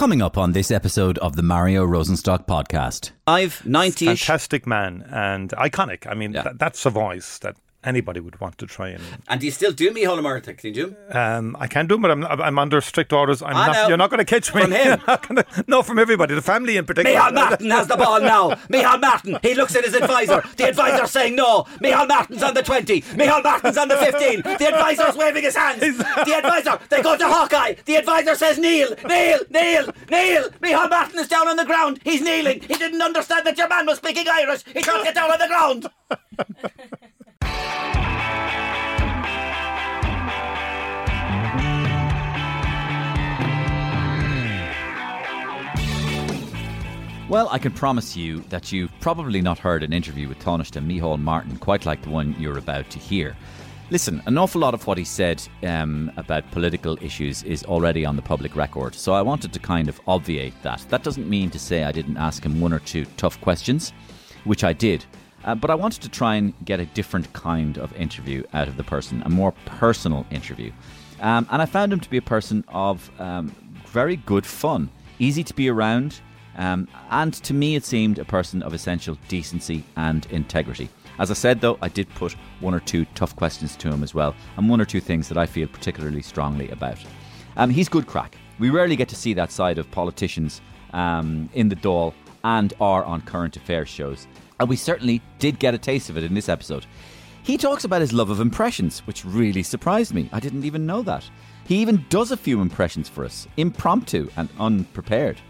Coming up on this episode of the Mario Rosenstock podcast. I've 90 Fantastic man and iconic. I mean, Yeah. that, that's a voice that anybody would want to try and. And do you still do me Ó Muircheartaigh, did you? Um, I can do, it, but I'm, I'm under strict orders. I'm I not, know. you're not going to catch me. From him. Gonna- no, from everybody, the family in particular. Micheál Martin has the ball now. Micheál Martin. He looks at his advisor. The advisor saying no. Micheál Martin's on the 20. Micheál Martin's on the 15. The advisor's waving his hands. The advisor, they go to Hawkeye. The advisor says kneel, kneel, kneel, kneel. Micheál Martin is down on the ground. He's kneeling. He didn't understand that your man was speaking Irish. He can't get down on the ground. Well, I can promise you that you've probably not heard an interview with Taoiseach Micheál Martin quite like the one you're about to hear. Listen, an awful lot of what he said um, about political issues is already on the public record, so I wanted to kind of obviate that. That doesn't mean to say I didn't ask him one or two tough questions, which I did, uh, but I wanted to try and get a different kind of interview out of the person, a more personal interview. Um, and I found him to be a person of um, very good fun, easy to be around, um, and to me, it seemed a person of essential decency and integrity. As I said, though, I did put one or two tough questions to him as well, and one or two things that I feel particularly strongly about. Um, he's good crack. We rarely get to see that side of politicians um, in the Dáil and are on current affairs shows, and we certainly did get a taste of it in this episode. He talks about his love of impressions, which really surprised me. I didn't even know that. He even does a few impressions for us, impromptu and unprepared.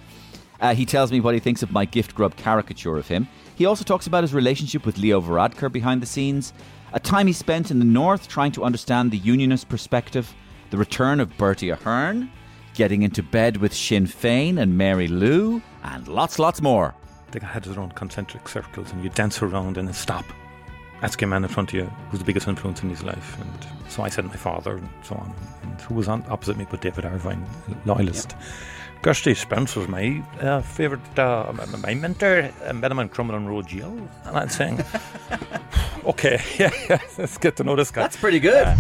Uh, he tells me what he thinks of my gift grub caricature of him. He also talks about his relationship with Leo Varadkar behind the scenes, a time he spent in the north trying to understand the unionist perspective, the return of Bertie Ahern, getting into bed with Sinn Féin and Mary Lou, and lots, lots more. They had their own concentric circles, and you dance around and then stop. Ask a man in front of you who's the biggest influence in his life. And so I said my father, and so on. And who was on opposite me but David Ervine, loyalist. Gusty Spence was my uh, favourite, uh, my mentor, uh, met him on Crumlin Road Jail. And I'm saying, okay, yeah, yeah, let's get to know this guy. That's pretty good.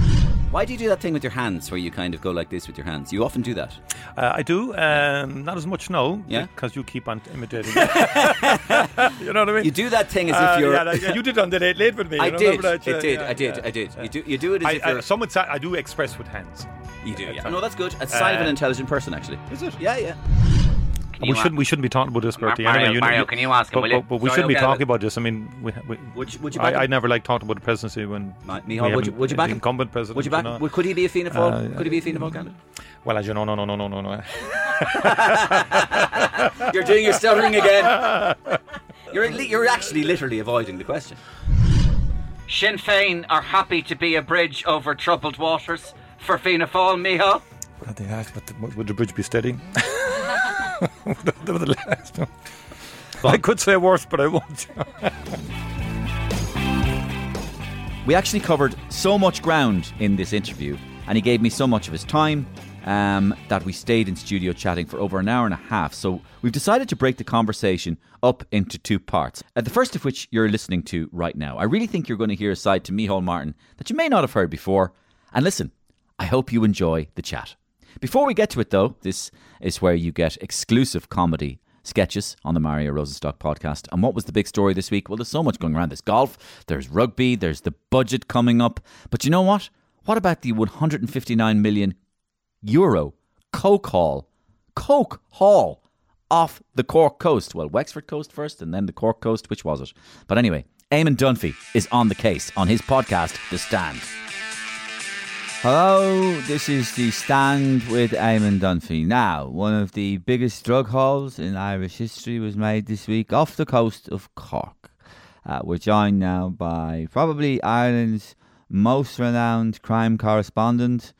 Why do you do that thing with your hands where you kind of go like this with your hands? You often do that. Uh, I do, um, not as much no. Yeah? because you keep on imitating. you know what I mean? You do that thing as Uh, if you're. yeah, like, you did on the late late with me. I you did. that? It Yeah, did. yeah, I did. yeah. I did. You do. You do it as I, if you're. I, some would say I do express with hands. you do. yeah. No, that's good. It's a sign of an Uh, intelligent person, actually. Is it? Yeah, yeah. We shouldn't. We shouldn't be talking about this, Bertie. Mario, anyway, you, Mario, you, can you ask him, But, will you? but, but we Sorry, shouldn't be okay, talking about this. I mean, we, we, Would you, would you back I, I never like talking about the presidency when Mi- we would you, would you back the him? incumbent president. Would you back? know. Would, could he be a Fianna Fáil? Uh, could he be a Fianna Fáil candidate? Well, as you know, no, no, no, no, no, no. You're doing your stuttering again. You're li- you're actually literally avoiding the question. Sinn Féin are happy to be a bridge over troubled waters for Fianna Fáil, Micheál. What did they ask? But would the bridge be steady? The last one. I could say worse, but I won't. We actually covered so much ground in this interview, and he gave me so much of his time um, that we stayed in studio chatting for over an hour and a half. So we've decided to break the conversation up into two parts. Uh, the first of which you're listening to right now. I really think you're going to hear a side to Micheál Martin that you may not have heard before. And listen, I hope you enjoy the chat. Before we get to it, though, this is where you get exclusive comedy sketches on the Mario Rosenstock podcast. And what was the big story this week? Well, there's so much going around. There's golf, there's rugby, there's the budget coming up. But you know what? What about the 159 million euro Coke haul? Coke haul off the Cork coast. Well, Wexford coast first and then the Cork coast. Which was it? But anyway, Eamon Dunphy is on the case on his podcast, The Stand. Hello, this is The Stand with Eamon Dunphy. Now, one of the biggest drug hauls in Irish history was made this week off the coast of Cork. Uh, we're joined now by probably Ireland's most renowned crime correspondent.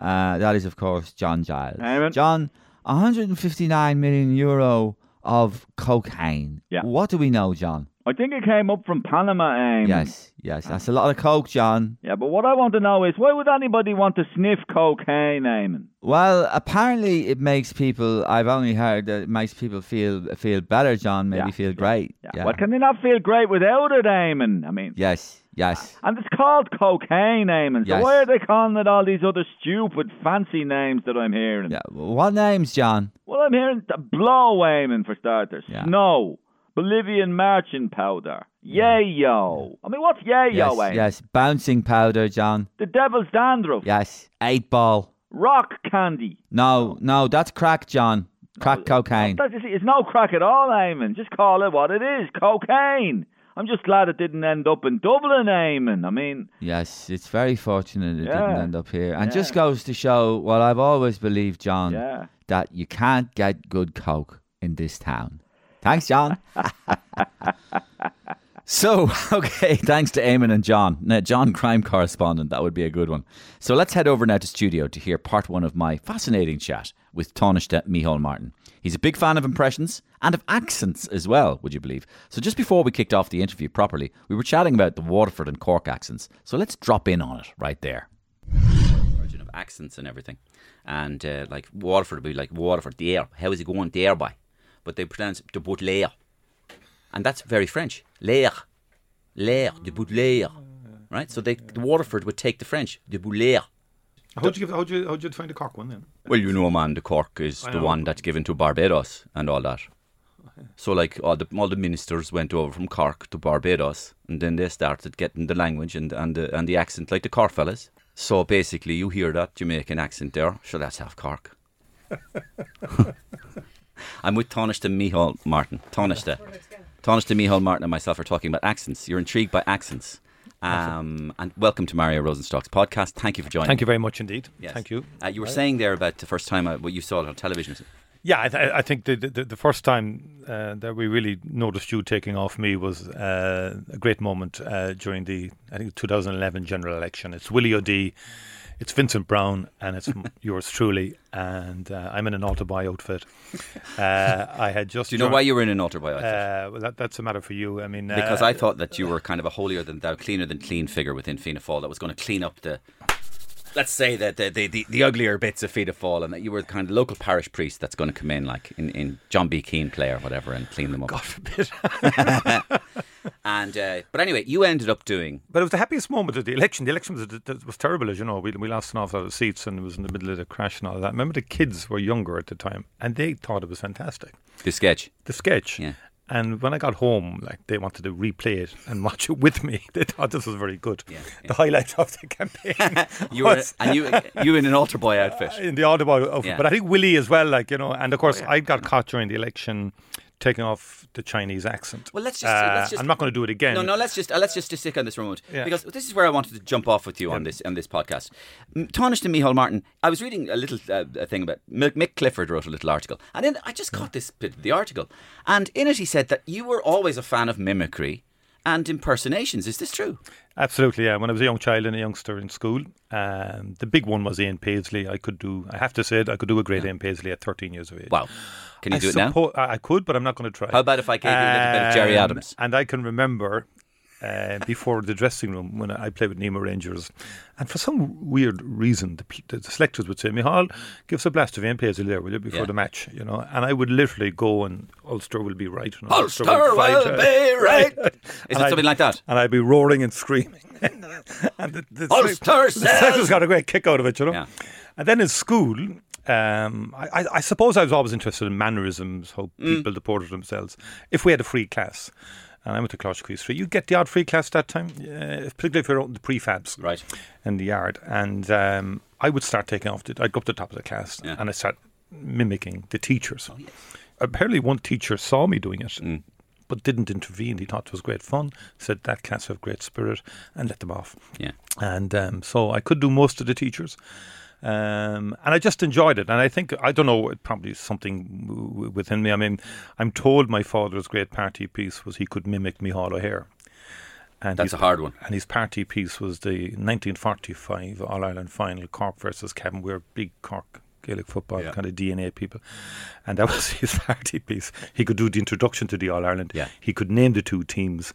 Uh, that is, of course, John Giles. Eamon. John, 159 million euro of cocaine. Yeah. What do we know, John? I think it came up from Panama, Eamon. Yes, yes. That's a lot of coke, John. Yeah, but what I want to know is why would anybody want to sniff cocaine, Eamon? Well, apparently it makes people. I've only heard that it makes people feel feel better, John. Maybe Yeah, feel great. Yeah. Well, can they not feel great without it, Eamon? I mean, Yes, yes. Uh, and it's called cocaine, Eamon. So Yes. why are they calling it all these other stupid, fancy names that I'm hearing? Yeah. What names, John? Well, I'm hearing blow, Eamon, for starters. Yeah. Snow, Bolivian marching powder, yayo. I mean, what's yayo, Yes, Eamon? yes. Bouncing powder, John. The devil's dandruff. Yes. Eight ball. Rock candy. No, no, that's crack, John. Crack cocaine. That's, it's no crack at all, Eamon. Just call it what it is, cocaine. I'm just glad it didn't end up in Dublin, Eamon. I mean, Yes, it's very fortunate it didn't end up here. And Yeah. just goes to show what I've always believed, John, yeah. that you can't get good coke in this town. Thanks, John. so, okay, thanks to Eamon and John. Now, John, crime correspondent, that would be a good one. So let's head over now to studio to hear part one of my fascinating chat with Taoiseach Micheál Martin. He's a big fan of impressions and of accents as well, would you believe? So just before we kicked off the interview properly, we were chatting about the Waterford and Cork accents. So let's drop in on it right there. Origin of accents and everything. And uh, like Waterford would be like Waterford, there. How is it going there by? But they pronounce de Baudelaire. And that's very French. L'air. L'air, de Baudelaire. Right? So they, the Waterford would take the French, de Baudelaire. How'd you give? How'd you? How'd you find the Cork one then? Well, you know, man, the Cork is I the know. one that's given to Barbados and all that. So, like, all the all the ministers went over from Cork to Barbados, and then they started getting the language and and the and the accent, like the Cork fellas. So basically, you hear that Jamaican accent there. Sure, that's half Cork. I'm with Taoiseach Micheál Martin. Taoiseach. Taoiseach Micheál Martin and myself are talking about accents. You're intrigued by accents. Um, and welcome to Mario Rosenstock's podcast. Thank you for joining. Thank you very much indeed. Yes. Thank you. Uh, you were saying there about the first time uh, what you saw it on television. Yeah, I, th- I think the, the the first time uh, that we really noticed you taking off me was uh, a great moment uh, during the I think 2011 general election. It's Willie O'Dea, it's Vincent Browne, and it's yours truly. And uh, I'm in an altar boy outfit. Uh, I had just. Do you know why you were in an altar boy outfit? Uh, well, that, that's a matter for you. I mean, because uh, I thought that you were kind of a holier than thou, cleaner than clean figure within Fianna Fáil that was going to clean up the. Let's say that the, the, the, the uglier bits of Fianna Fáil and that you were the kind of local parish priest that's going to come in like in, in John B. Keane play or whatever and clean them up. God forbid. And uh, but anyway, you ended up doing But it was the happiest moment of the election. The election was, was terrible, as you know. We, we lost an awful lot of seats and it was in the middle of the crash and all that. I Remember, the kids were younger at the time and they thought it was fantastic. the sketch. The sketch. Yeah. And when I got home, like they wanted to replay it and watch it with me. They thought this was very good. Yeah, The highlight of the campaign. You were was- and you you in an altar boy outfit. in the altar boy outfit. Yeah. But I think Willie as well, like, you know, and of course oh, yeah. I got caught during the election taking off the Chinese accent. Well, let's just- Uh, let's just- I'm not going to do it again. No, no. Let's just uh, let's just stick on this for a moment Yeah. because this is where I wanted to jump off with you on this on this podcast. M- and Micheál Martin. I was reading a little uh, thing about Mick, Mick Clifford wrote a little article, and then I just caught this bit of the article, and in it he said that you were always a fan of mimicry and impersonations. Is this true? Absolutely, yeah. When I was a young child and a youngster in school, um, the big one was Ian Paisley. I could do, I have to say it, I could do a great Ian Paisley at 13 years of age. Wow. Can you I do it now? suppo- I I could, but I'm not going to try. How about if I gave you a little bit of Gerry Um, Adams? And I can remember uh, before the dressing room when I played with Nemo Rangers, and for some weird reason, the, pl- the selectors would say, "Micheál, give us a blast of Ian Paisley there, will you, before Yeah. the match?" You know, and I would literally go and Ulster will be right. and Ulster fight, will uh, be right. Is And it I'd- something like that? And I'd be roaring and screaming. and the, the, Ulster the selectors got a great kick out of it, you know. Yeah. And then in school, um, I, I, I suppose I was always interested in mannerisms, how Mm. people deported themselves. If we had a free class, and I went to Closh Street, you get the odd free class that time, uh, particularly if you're out in the prefabs Right. in the yard. And um, I would start taking off, the, I'd go up to the top of the class Yeah. and I'd start mimicking the teachers. Apparently, one teacher saw me doing it. Mm. But didn't intervene. He thought it was great fun. Said that class have great spirit, and let them off. Yeah. And um, so I could do most of the teachers. Um, and I just enjoyed it. And I think, I don't know, it probably is something w- within me. I mean, I'm told my father's great party piece was he could mimic Micheál O'Hehir. And That's a hard one. And his party piece was the 1945 All Ireland final, Cork versus Cavan. We're big Cork Gaelic football Yeah. kind of DNA people, and that was his party piece. He could do the introduction to the All Ireland. Yeah. He could name the two teams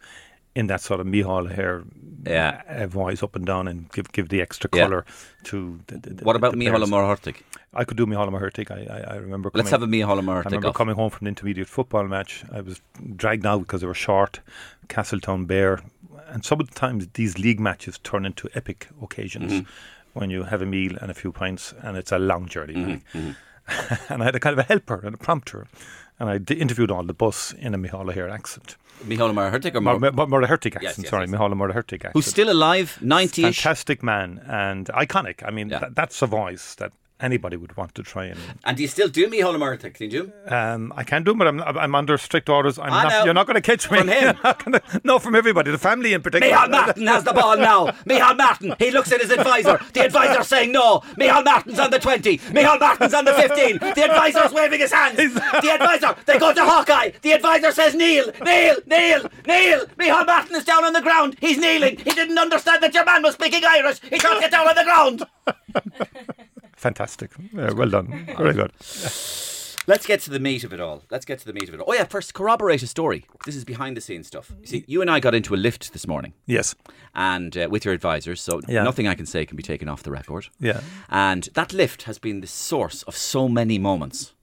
in that sort of Micheál hair Yeah. uh, voice up and down and give give the extra Yeah. colour to the, the, the What about the Micheál players. I could do Micheál Muircheartaigh. I, I I remember. Let's have a Micheál I Muircheartaigh remember off. coming home from an intermediate football match. I was dragged out because they were short, Castletownbere, and sometimes these league matches turn into epic occasions Mm-hmm. when you have a meal and a few pints, and it's a long journey back. Mm-hmm. and I had a kind of a helper and a prompter, and I d- interviewed on the bus in a Micheál O'Hehir accent, Micheál Muircheartaigh or Mor- Mor- Muircheartaigh accent. Yes, yes, sorry, yes. Muircheartaigh accent. who's still alive, 90ish? fantastic man and iconic. I mean, Yeah. th- that's a voice that anybody would want to try and. And do you still do Micheál Muircheartaigh? Can you do? Um, I can do, it, but I'm, I'm under strict orders. I'm I not, know. you're not going to catch me. From him. Gonna- no, from everybody, the family in particular. Micheál Martin has the ball now. Micheál Martin. He looks at his advisor. The advisor's saying no. Micheál Martin's on the 20. Micheál Martin's on the 15. The advisor's waving his hands. The advisor. They go to Hawkeye. The advisor says kneel, kneel, kneel, kneel. Micheál Martin is down on the ground. He's kneeling. He didn't understand that your man was speaking Irish. He can't get down on the ground. Fantastic. Yeah, well done. Very good. Let's get to the meat of it all. Let's get to the meat of it all. Oh, yeah, first, corroborate a story. This is behind the scenes stuff. You see, you and I got into a lift this morning Yes. and uh, with your advisors, so Yeah. nothing I can say can be taken off the record. Yeah. And that lift has been the source of so many moments.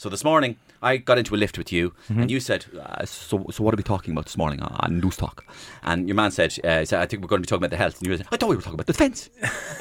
So this morning, I got into a lift with you, Mm-hmm. and you said, uh, so, "So what are we talking about this morning uh, on News Talk?" And your man said, uh, said, "I think we're going to be talking about the health." And you said, "I thought we were talking about the fence."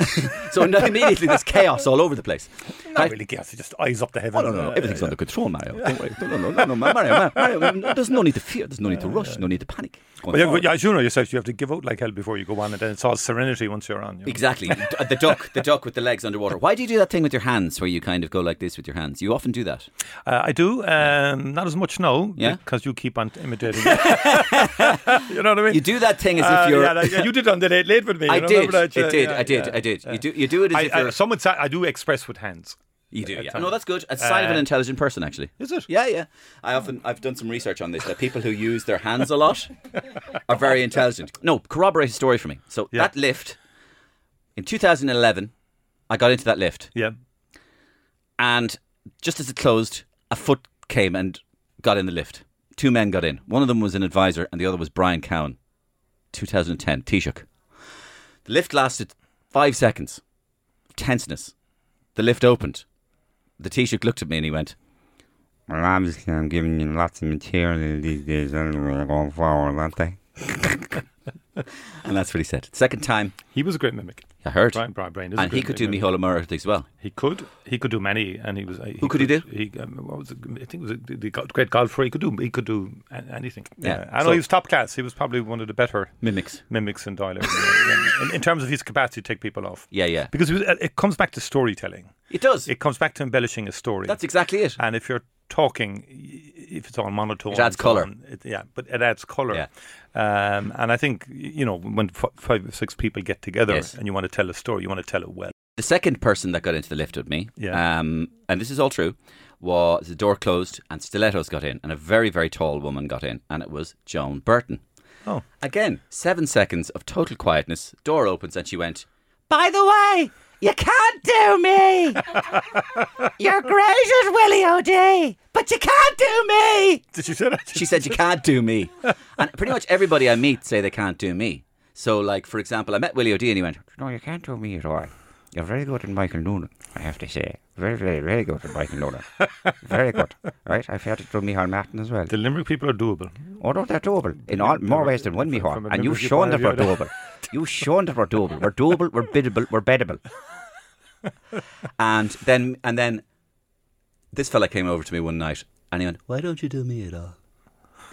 so immediately there's chaos all over the place. Not Right? really gas. Just eyes up the Oh, heavens. no, no, no. Uh, Everything's under control, Mario. Don't worry. No, no, no, no, Mario, Mario, Mario. There's no need to fear. There's no need to rush. No need to panic. But yeah, but as you know yourself, you have to give out like hell before you go on, and then it's all serenity once you're on. You know? Exactly. The duck, the duck with the legs underwater. Why do you do that thing with your hands where you kind of go like this with your hands? You often do that. Uh, I do. Um, not as much now. Yeah? Because you keep on imitating. you know what I mean? You do that thing as Uh, if you're. yeah, like, you did on the late, late with me. I did. remember? I did. yeah, I did. yeah, I did. You do. You do it as I, if you're. I, some would say I do express with hands. you do. Yeah. No, that's good. It's a sign of an Uh, intelligent person, actually. Is it? Yeah, yeah. I often I've done some research on this. That people who use their hands a lot are very intelligent. No, corroborate a story for me. So Yeah. that lift in 2011, I got into that lift. Yeah. and just as it closed, a foot came and got in the lift. Two men got in. One of them was an advisor, and the other was Brian Cowen. 2010, Taoiseach. The lift lasted five seconds. Tenseness. The lift opened. The Taoiseach looked at me and he went, Well, obviously, I'm giving you lots of material these days anyway, going forward, aren't they? and that's what he said. Second time, He was a great mimic. I heard. Brian, Brian, Brian is a and he could do. Mihola Murray as well. He could. He could do many, and he was. He Who could he do? He um, what was it? I think it was the, the great golfer. He could do. He could do anything. Yeah. I know So- he was top class. He was probably one of the better Mimics. mimics in Dáil. in, in terms of his capacity to take people off. Yeah, yeah. Because it, was, it comes back to storytelling. It does. It comes back to embellishing a story. That's exactly it. and if you're talking, if it's all monotone, It adds colour. on, it- yeah, but it adds color. Yeah. Um, and I think you know when f- five or six people get together Yes. and you want to tell a story, you want to tell it well. The second person that got into the lift with me, Yeah. um, and this is all true, was the door closed and stilettos got in, and a very, very tall woman got in, and it was Joan Burton. Oh. Again, seven seconds of total quietness. Door opens, and she went, By the way, you can't do me. You're great at Willie O'Dea, but you can't do me. Did you say that? She said, You can't do me. And pretty much everybody I meet say they can't do me. So, like, for example, I met Willie O'Dea, and he went, No, you can't do me at all. You're very good at Michael Noonan, I have to say. Very, very, very good at Michael Noonan. very good. Right? I've heard it from Micheál Martin as well. The Limerick people are doable. Oh, no, they're doable. In all, more ways than one, Micheál. And you've shown that we're doable. You've shown that we're doable. We're doable, we're biddable, we're beddable. and then and then this fella came over to me one night and he went, Why don't you do me at all?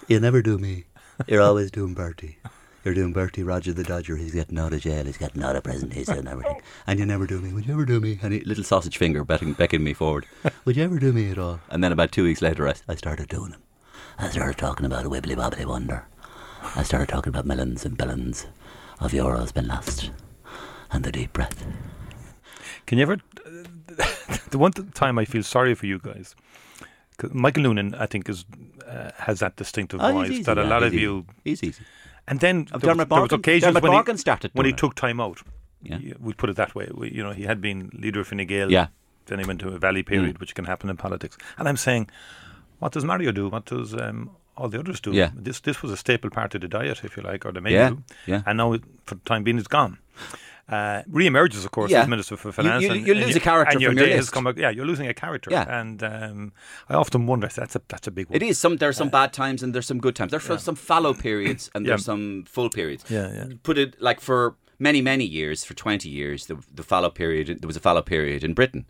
You never do me. You're always doing Bertie. You're doing Bertie Roger the Dodger. He's getting out of jail. He's getting out of prison. He's doing everything. And you never do me. Would you ever do me? and he, little sausage finger beckoning, me forward. Would you ever do me at all? And then about two weeks later, I, I started doing him. I started talking about a wibbly wobbly wonder. I started talking about millions and billions of euros been lost. And the deep breath. Can you ever? the one time I feel sorry for you guys, Michael Noonan, I think, is uh, has that distinctive Oh, voice easy, that a yeah, lot he's of you. he's easy. And then Of there, was, Dermot there was occasions Dermot when Morgan he started when he it. took time out. Yeah. we put it that way. We, you know, he had been leader of Fine Gael. Yeah. then he went to a valley period, which can happen in politics. And I'm saying, what does Mario do? What does um, all the others do? Yeah. This this was a staple part of the diet, if you like, or the menu. Yeah, yeah. And now, it- for the time being, it's gone. Uh, re-emerges, of course, Yeah. as Minister for Finance. you- and- you and lose a character and from your list. come yeah, you're losing a character. Yeah. And um, I often wonder, that's a, that's a big one. It is some. There's some bad times and there's some good times. There's some fallow periods and there's Yeah. some full periods. Yeah, yeah. Put it like for many many years, for twenty years, the the fallow period. There was a fallow period in Britain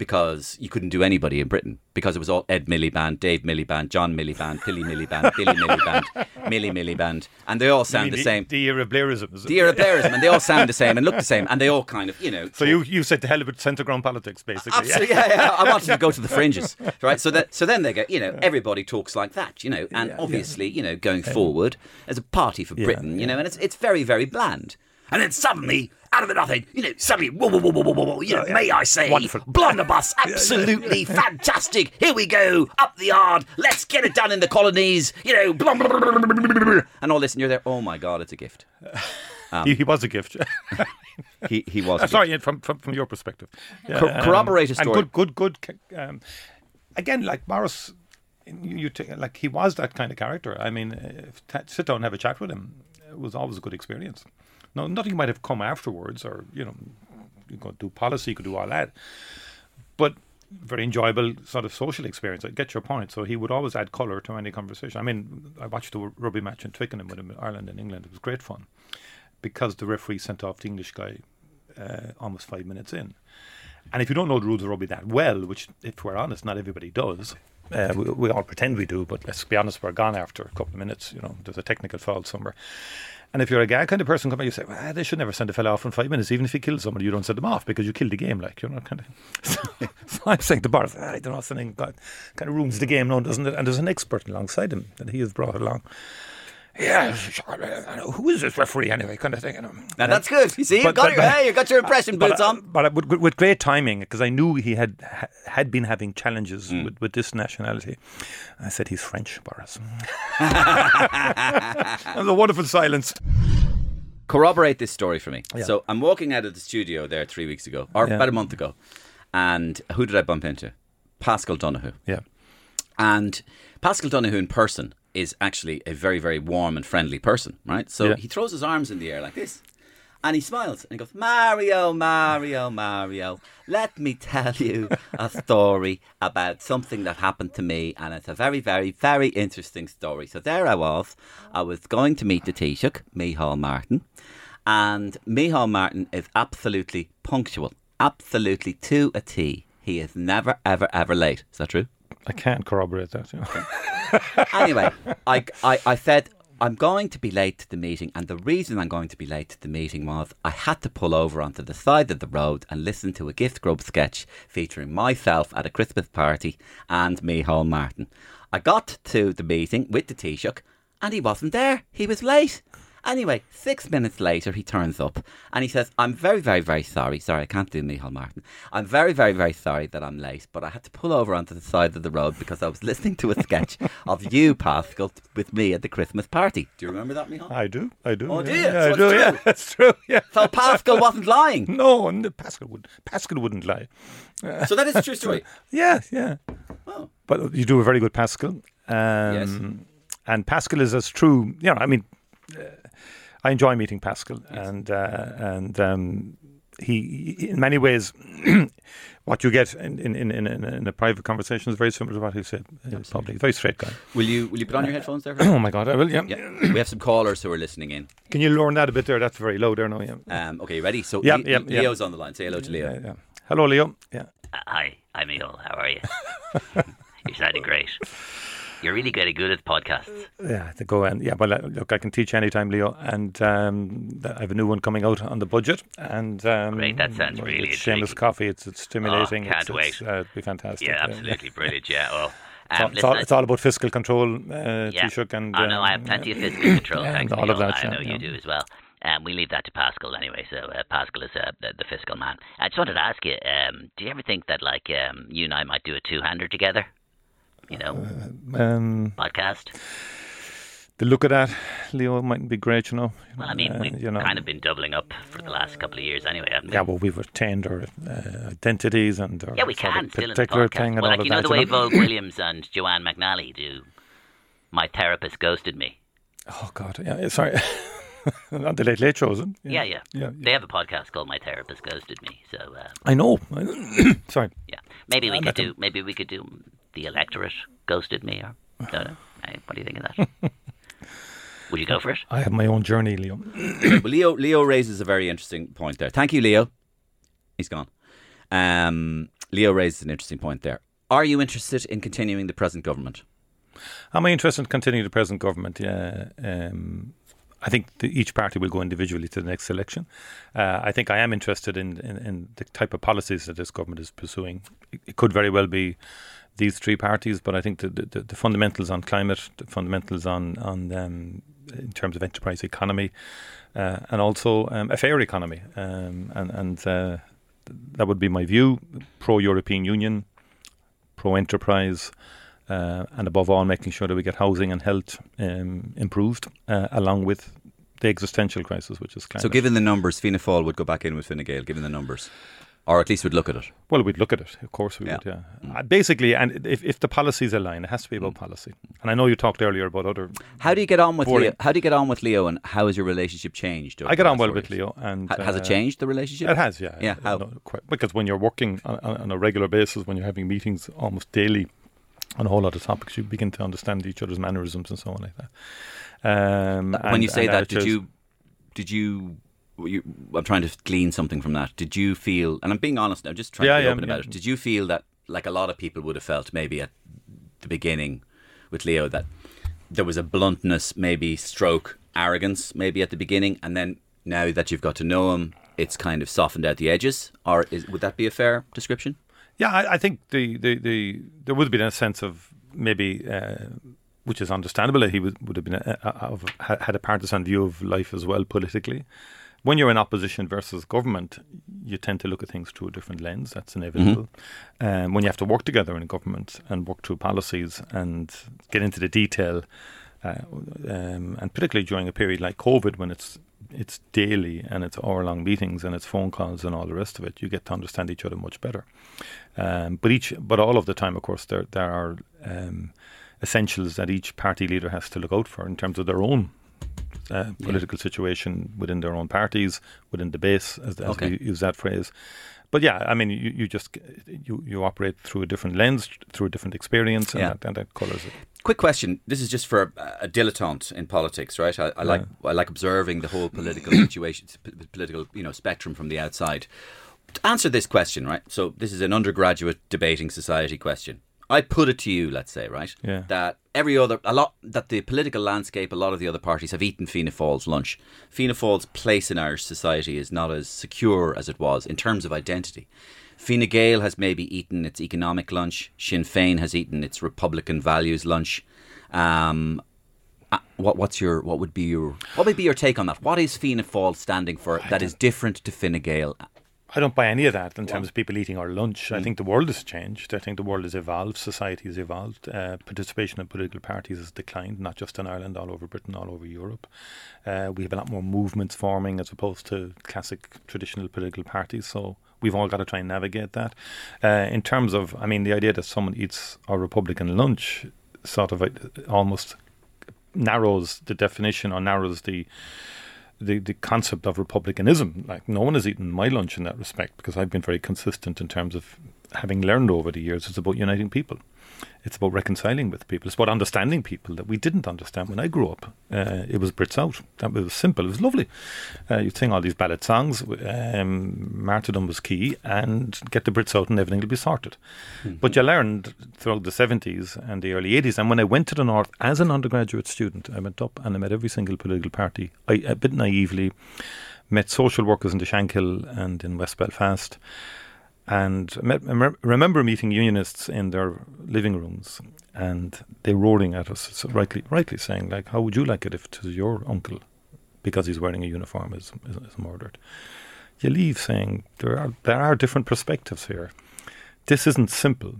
because you couldn't do anybody in Britain because it was all Ed Miliband, Dave Miliband, John Miliband, Billy Miliband, Billy Miliband, Millie Miliband, and they all sound mean, the same. The era Blairism. The era Blairism, and they all sound the same and look the same, and they all kind of, you know. So you you said the hell with centre ground politics, basically. Absolutely, yeah, yeah. I wanted to go to the fringes, right? So that, so then they go, you know, everybody talks like that, you know, and obviously, you know, going forward as a party for Britain, you know, and it's it's very very bland. And then suddenly, out of the nothing, you know, suddenly, whoa, whoa, whoa, whoa, whoa, whoa, you know, may I say, Wonderful. blunderbuss, absolutely fantastic. Here we go, up the yard, let's get it done in the colonies, you know, blum, blum, blum, blum, blum, blum, blum. And all this, and you're there. Oh my God, it's a gift. he, he was a gift. He he was. a I'm sorry, yeah, from, from from your perspective. Yeah, Cor- corroborate a story. And good, good, good. Um, again, like Morris, you, take, like he was that kind of character. I mean, uh, t- sit down and have a chat with him it was always a good experience. No, nothing might have come afterwards, or you know, you could do policy, you could do all that, but very enjoyable sort of social experience. I get your point. So he would always add colour to any conversation. I mean, I watched the rugby match in Twickenham with him in Ireland and England. It was great fun because the referee sent off the English guy uh, almost five minutes in. And if you don't know the rules of rugby that well, which, if we're honest, not everybody does, uh, we, we all pretend we do, but let's be honest, we're gone after a couple of minutes. You know, there's a technical foul somewhere. And if you're a guy kind of person come coming, you say, well, they should never send a fella off in five minutes, even if he kills somebody, you don't send them off because you killed the game, like, you know, kind of. So, so I'm saying to Boris, "Ah, I don't know, something kind of ruins the game, no, doesn't it? And there's an expert alongside him that he has brought along. Yeah, sure, I know, who is this referee anyway? Kind of thing. You know. Now that's good. You see, you But- got but- your hey, you got your impression But, boots uh, on. but uh, with, with great timing, because I knew he had had been having challenges Mm. with, with this nationality. I said, he's French, Boris. That was a wonderful silence. corroborate this story for me. So I'm walking out of the studio there three weeks ago, or Yeah. about a month ago, and who did I bump into? Paschal Donohoe. Yeah. And Paschal Donohoe in person is actually a very, very warm and friendly person, right? So Yeah. he throws his arms in the air like this. And he smiles and he goes, Mario, Mario, Mario, let me tell you a story about something that happened to me. And it's a very, very, very interesting story. So there I was. I was going to meet the Taoiseach, Micheál Martin. And Micheál Martin is absolutely punctual, absolutely to a T. He is never, ever, ever late. Is that true? I can't corroborate that. Anyway, I, I, I said, I'm going to be late to the meeting, and the reason I'm going to be late to the meeting was I had to pull over onto the side of the road and listen to a gift grub sketch featuring myself at a Christmas party and Micheál Martin. I got to the meeting with the Taoiseach, and he wasn't there. He was late. Anyway, six minutes later, he turns up and he says, I'm very, very, very sorry. Sorry, I can't do Micheál Martin. I'm very, very, very sorry that I'm late, but I had to pull over onto the side of the road because I was listening to a sketch of you, Paschal, with me at the Christmas party. Do you remember that, Micheál? I do. I do. Oh, yeah, do you? Yeah, So I do. true? Yeah, that's true. Yeah. So Paschal wasn't lying. No, and Paschal would. Paschal wouldn't lie. So that is a true story. Yeah, yeah. Oh. But you do a very good Paschal. Um, Yes. And Paschal is as true. You know, I mean, uh, I enjoy meeting Paschal, and uh, and um, he, he- in many ways, what you get in in, in, in, in a private conversation is very similar to what he said in public. Very straight guy. Will you will you put on your headphones there? oh my God, I will. Yeah. yeah. We have some callers who are listening in. Can you lower that a bit there? That's very low there now. Yeah. Um, okay, ready? So Yeah, Le- yeah, yeah. Leo's on the line. Say hello to Leo. Yeah, yeah. Hello, Leo. Yeah. Uh, Hi, I'm Neil. How are you? you sounded great. You're really getting good at podcasts. Yeah, to go and yeah, well, uh, look, I can teach anytime, Leo, and um, I have a new one coming out on the budget, and um, Great, that sounds really it's shameless coffee. It's it's stimulating. can't it's, wait. It's, uh, it'll be fantastic. Yeah, yeah. absolutely brilliant. Yeah, well, It's, um, all, it's, all, it's all about fiscal control, uh, yeah. Taoiseach, and I know I have um, plenty of fiscal control. Yeah, thanks, all of that. I yeah, know yeah. you do as well. Um, we leave that to Paschal anyway. So uh, Paschal is uh, the, the fiscal man. I just wanted to ask you: um, Do you ever think that like um, you and I might do a two-hander together? You know, Um, podcast. the look of that, Leo, mightn't be great, you know. Well, I mean, Uh, we've you know. kind of been doubling up for the last couple of years anyway, haven't we? Yeah, well, we've retained our uh, identities and our Yeah, we can still in the particular thing and well, all like you know that. the way you know? Vogue Williams and Joanne McNally do. My therapist ghosted me. Oh God, yeah, sorry. Not the late late shows. isn't it? Yeah, yeah. yeah. They have a podcast called My Therapist Ghosted Me. So uh, I know. sorry. yeah, maybe we I could do. Maybe we could do the electorate ghosted me. Or don't know. Hey, what do you think of that? Would you go for it? I have my own journey, Leo. well, Leo Leo raises a very interesting point there. Thank you, Leo. He's gone. Um, Leo raises an interesting point there. Are you interested in continuing the present government? Am I interested in continuing the present government? Yeah. Um, I think the, each party will go individually to the next election. Uh, I think I am interested in, in, in the type of policies that this government is pursuing. It, it could very well be these three parties, but I think the, the, the fundamentals on climate, the fundamentals on on um, in terms of enterprise economy, uh, and also um, a fair economy, um, and and uh, that would be my view: pro European Union, pro enterprise, uh, and above all, making sure that we get housing and health um, improved, uh, along with the existential crisis, which is climate. So, given the numbers, Fianna Fáil would go back in with Fine Gael, given the numbers, or at least we'd look at it. well, we'd look at it. Of course, we Yeah. would. Yeah. Uh, basically, and if, if the policies align, it has to be about policy. And I know you talked earlier about other. How do you get on with Boring. Leo? How do you get on with Leo, and how has your relationship changed? I get on well with? Leo, and Ha- has it uh, changed the relationship? It has, yeah. Yeah, how? No, quite, because when you're working on, on a regular basis, when you're having meetings almost daily on a whole lot of topics, you begin to understand each other's mannerisms and so on like that. Um, when and- you say that, did you, did you, you? I'm trying to glean something from that. Did you feel? And I'm being honest now, just trying Yeah, to be yeah, open about it. Did you feel that, like a lot of people would have felt, maybe at the beginning with Leo, that there was a bluntness, maybe stroke arrogance, maybe at the beginning, and then now that you've got to know him, it's kind of softened out the edges. Or is, would that be a fair description? Yeah, I, I think the, the, the there would have been a sense of maybe, uh, which is understandable, that he would, would have been a, a, of, had had a partisan view of life as well politically. When you're in opposition versus government, you tend to look at things through a different lens. That's inevitable. Um, when you have to work together in government and work through policies and get into the detail, uh, um, and particularly during a period like COVID, when it's it's daily and it's hour-long meetings and it's phone calls and all the rest of it, you get to understand each other much better. Um, but each, but all of the time, of course, there there are um, essentials that each party leader has to look out for in terms of their own uh, political situation within their own parties, within the base, as, as Okay. we use that phrase. But yeah, I mean, you, you just you, you operate through a different lens, through a different experience, and, Yeah. that, and that colours it. Quick question. This is just for a, a dilettante in politics, right? I, I like I like observing the whole political situation, political you know spectrum from the outside. To answer this question, right? So this is an undergraduate debating society question. I put it to you, let's say, right? Yeah. That every other a lot that the political landscape, a lot of the other parties have eaten Fianna Fáil's lunch. Fianna Fáil's place in Irish society is not as secure as it was in terms of identity. Fine Gael has maybe eaten its economic lunch. Sinn Féin has eaten its Republican values lunch. Um, uh, what, what's your what would be your what would be your take on that? What is Fianna Fáil standing for that is different to Fine Gael? I don't buy any of that in terms of people eating our lunch. Mm. I think the world has changed. I think the world has evolved. Society has evolved. Uh, participation in political parties has declined, not just in Ireland, all over Britain, all over Europe. Uh, we have a lot more movements forming as opposed to classic traditional political parties. So we've all got to try and navigate that. Uh, in terms of, I mean, the idea that someone eats our Republican lunch sort of uh, almost narrows the definition or narrows the the, the concept of republicanism. Like no one has eaten my lunch in that respect because I've been very consistent in terms of having learned over the years. It's about uniting people. It's about reconciling with people. It's about understanding people that we didn't understand when I grew up. Uh, it was Brits out. That was simple. It was lovely. Uh, you'd sing all these ballad songs. Um, martyrdom was key, and get the Brits out, and everything will be sorted. But you learned throughout the 70s and the early 80s. And when I went to the North as an undergraduate student, I went up and I met every single political party. I, a bit naively, met social workers in the Shankill and in West Belfast. And met, remember meeting unionists in their living rooms and they roaring at us, so rightly, rightly saying, like, how would you like it if it was your uncle, because he's wearing a uniform, is, is, is murdered? You leave saying, there are, there are different perspectives here. This isn't simple.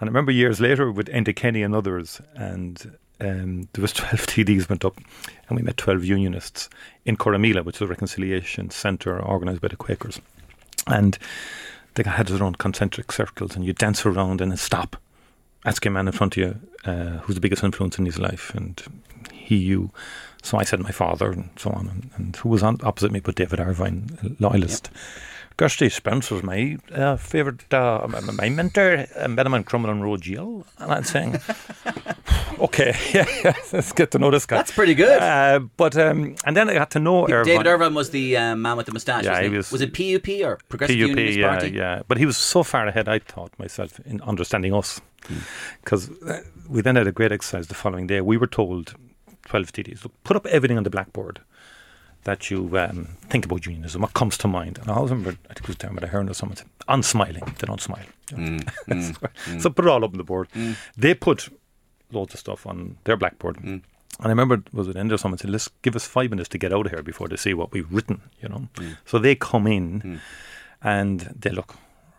And I remember years later with Enda Kenny and others, and um, there was 12 TDs went up and we met 12 unionists in Corrymeela, which is a reconciliation centre organised by the Quakers. And they had their own concentric circles and you dance around and stop. Ask a man in front of you uh, who's the biggest influence in his life and he, you. So I said my father and so on. And, and who was on opposite me but David Ervine, a loyalist. Gusty Spence was my uh, favourite, uh, my mentor, him on Crumlin Road Jail. And I'm saying, okay, yeah, yeah, let's get to know this guy. That's pretty good. Uh, but, um, and then I got to know Ervine. David Ervine was the uh, man with the moustache. Yeah, he was- was it PUP or Progressive PUP, Unionist yeah, Party? yeah. But he was so far ahead, I thought myself, in understanding us. Because uh, we then had a great exercise the following day. We were told, 12 TDs, look, put up everything on the blackboard that you um, think about unionism, what comes to mind. And I always remember, I think it was Dermot Ahern or someone said, unsmiling, they don't smile. Mm, mm, you know. Mm. so put it all up on the board. They put loads of stuff on their blackboard. And I remember, was it Enda, someone said, let's give us five minutes to get out of here before they see what we've written, you know. So they come in and they look,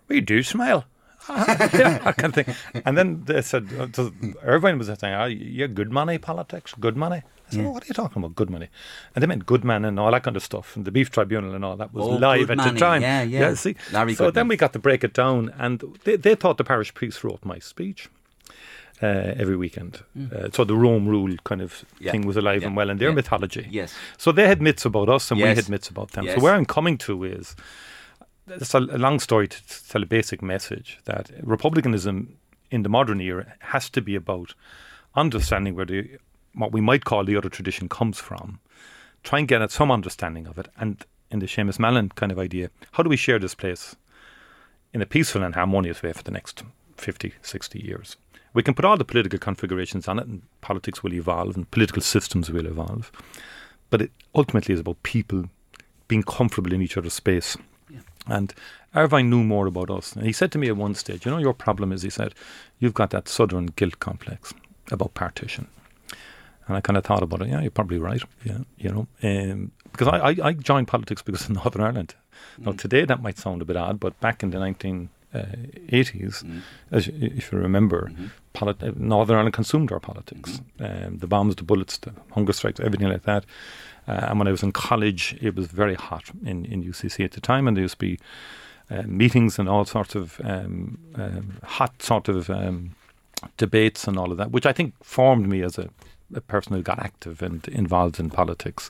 we do smile. yeah, I can think. And then they said, uh, so Ervine was saying, oh, you're good money politics, good money. I said, oh, what are you talking about, good money? And they meant good man and all that kind of stuff. And the Beef Tribunal and all that was Oh, live at the time. Yeah, yeah. see, Larry so then we got to break it down, and they, they thought the parish priest wrote my speech. Uh, every weekend, uh, so the Rome rule kind of Mm. Yeah. thing was alive Yeah. and well in their Yeah. mythology. Yes. So they had myths about us, and we had myths about them. Yes. So where I'm coming to is it's a, a long story to tell a basic message that republicanism in the modern era has to be about understanding where the what we might call the other tradition comes from, try and get at some understanding of it, and in the Seamus Mallon kind of idea, how do we share this place in a peaceful and harmonious way for the next 50, 60 years? We can put all the political configurations on it, and politics will evolve, and political systems will evolve. But it ultimately is about people being comfortable in each other's space. And Ervine knew more about us. And he said to me at one stage, You know, your problem is, he said, you've got that southern guilt complex about partition. And I kind of thought about it. Yeah, you're probably right. Yeah, you know, um, because I, I, I joined politics because of Northern Ireland. Now today that might sound a bit odd, but back in the 1980s, as you, if you remember, polit- uh, Northern Ireland consumed our politics. Um, the bombs, the bullets, the hunger strikes, everything like that. Uh, and when I was in college, it was very hot in, in UCC at the time, and there used to be uh, meetings and all sorts of um, um, hot sort of um, debates and all of that, which I think formed me as a, a person who got active and involved in politics.